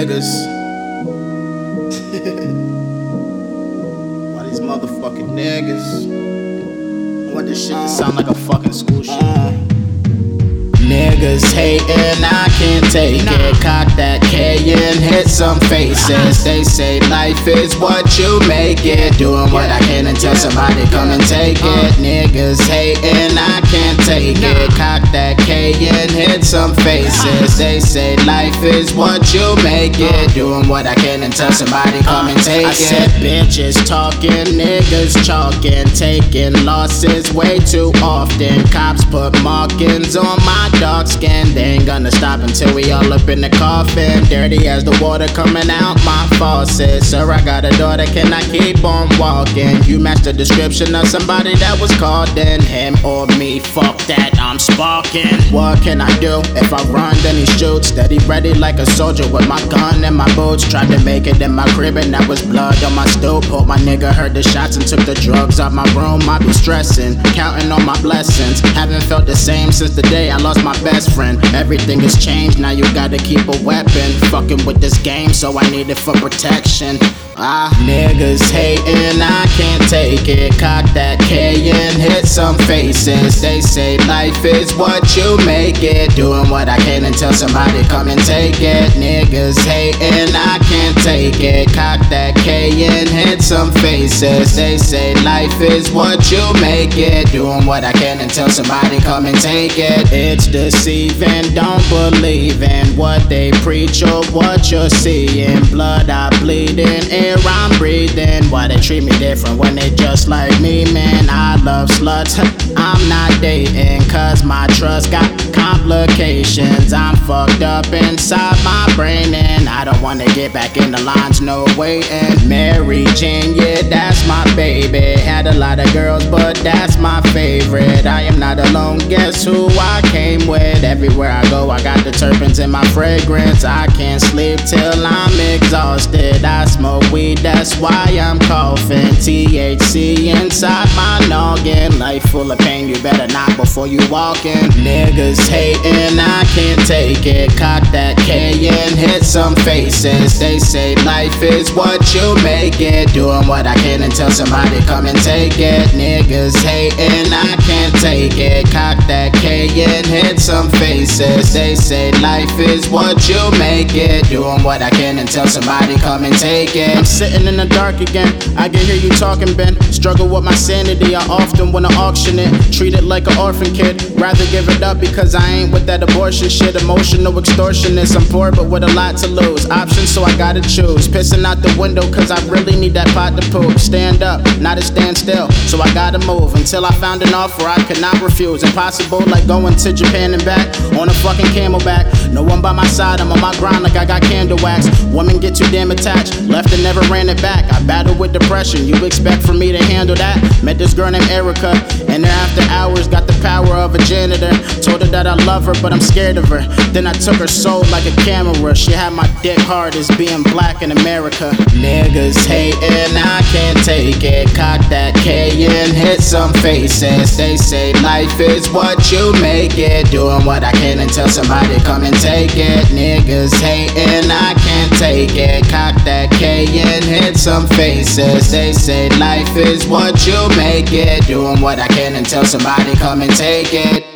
niggas. Why these motherfucking niggas? Want this shit to sound like a fucking school shit. Niggas hating, I can't take it. Cock that K and hit some faces. They say life is what you make it. Doing what I somebody come and take it. Uh. Niggas hating, I can't take it. Cock that K and hit some faces. Uh. They say life is what you make it. Uh. Doing what I can until somebody come and take it. I said bitches talking, niggas chalking, taking losses way too often. Cops put markings on my dark skin. They ain't gonna stop until we all up in the coffin. Dirty as the water coming out my faucet. Sir, I got a daughter, can I keep on walking? You match the description of somebody that was called in. Him or me, fuck that, I'm sparking. What can I do? If I run, then he shoots. Steady ready like a soldier with my gun and my boots. Tried to make it in my crib and that was blood on my stoop. Hope my nigga heard the shots and took the drugs out my room. I be stressing, counting on my blessings. Haven't felt the same since the day I lost my best friend. Everything has changed, now you gotta keep a weapon. Fucking with this game, so I need it for protection. Ah, niggas hating, I can't take it. Cock some faces. They say life is what you make it. Doing what I can until somebody come and take it. Niggas hating, I can't take it. Cock that K and hit some faces. They say life is what you make it. Doing what I can until somebody come and take it. It's deceiving, don't believe in what they preach or what you're seeing. Blood I bleed in air I'm breathing. Why they treat me different when they just like me, man? I love sluts. I'm not dating, cause my trust got complications. I'm fucked up inside my brain, and I don't wanna get back in the lines, no way. And Mary Jane, yeah, that's my baby. Had a lot of girls, but that's my favorite. I am not alone, guess who I came with? Everywhere I go, I got the terpenes in my fragrance. I can't sleep till I'm exhausted. I smoke weed, that's why I'm coughing. THC inside my noggin. Life full of pain, you better knock before you walk in. Niggas hating, I can't take it. Cock that K and hit some faces. They say life is what you make it. Doing what I can until somebody come and take it. Niggas hating, I can't take that K and hit some faces. They say life is what you make it. Doing what I can until somebody come and take it. I'm sitting in the dark again. I can hear you talking, Ben. Struggle with my sanity. I often wanna auction it. Treat it like an orphan kid. Rather give it up because I ain't with that abortion shit. Emotional extortionist. I'm poor but with a lot to lose. Options, so I gotta choose. Pissing out the window cause I really need that pot to poop. Stand up, not a stand still. So I gotta move until I found an offer I could not refuse. Impossible like going to Japan and back on a fucking camelback. No one by my side, I'm on my grind like I got candle wax. Women get too damn attached, left and never ran it back. I battle with depression, you expect for me to handle that? Met this girl named Erica, and then after hours got the power of a janitor. Told her that I love her, but I'm scared of her. Then I took her soul like a camera. She had my dick hard as being black in America. Niggas hating, I can't take it. Cock that K and hit some faces. They say life is what you make it. Doing what I can until somebody come and take it. Niggas hating, I can't take it. Cock that K and hit some faces. They say life is what you make it. Doing what I can until somebody come and take it.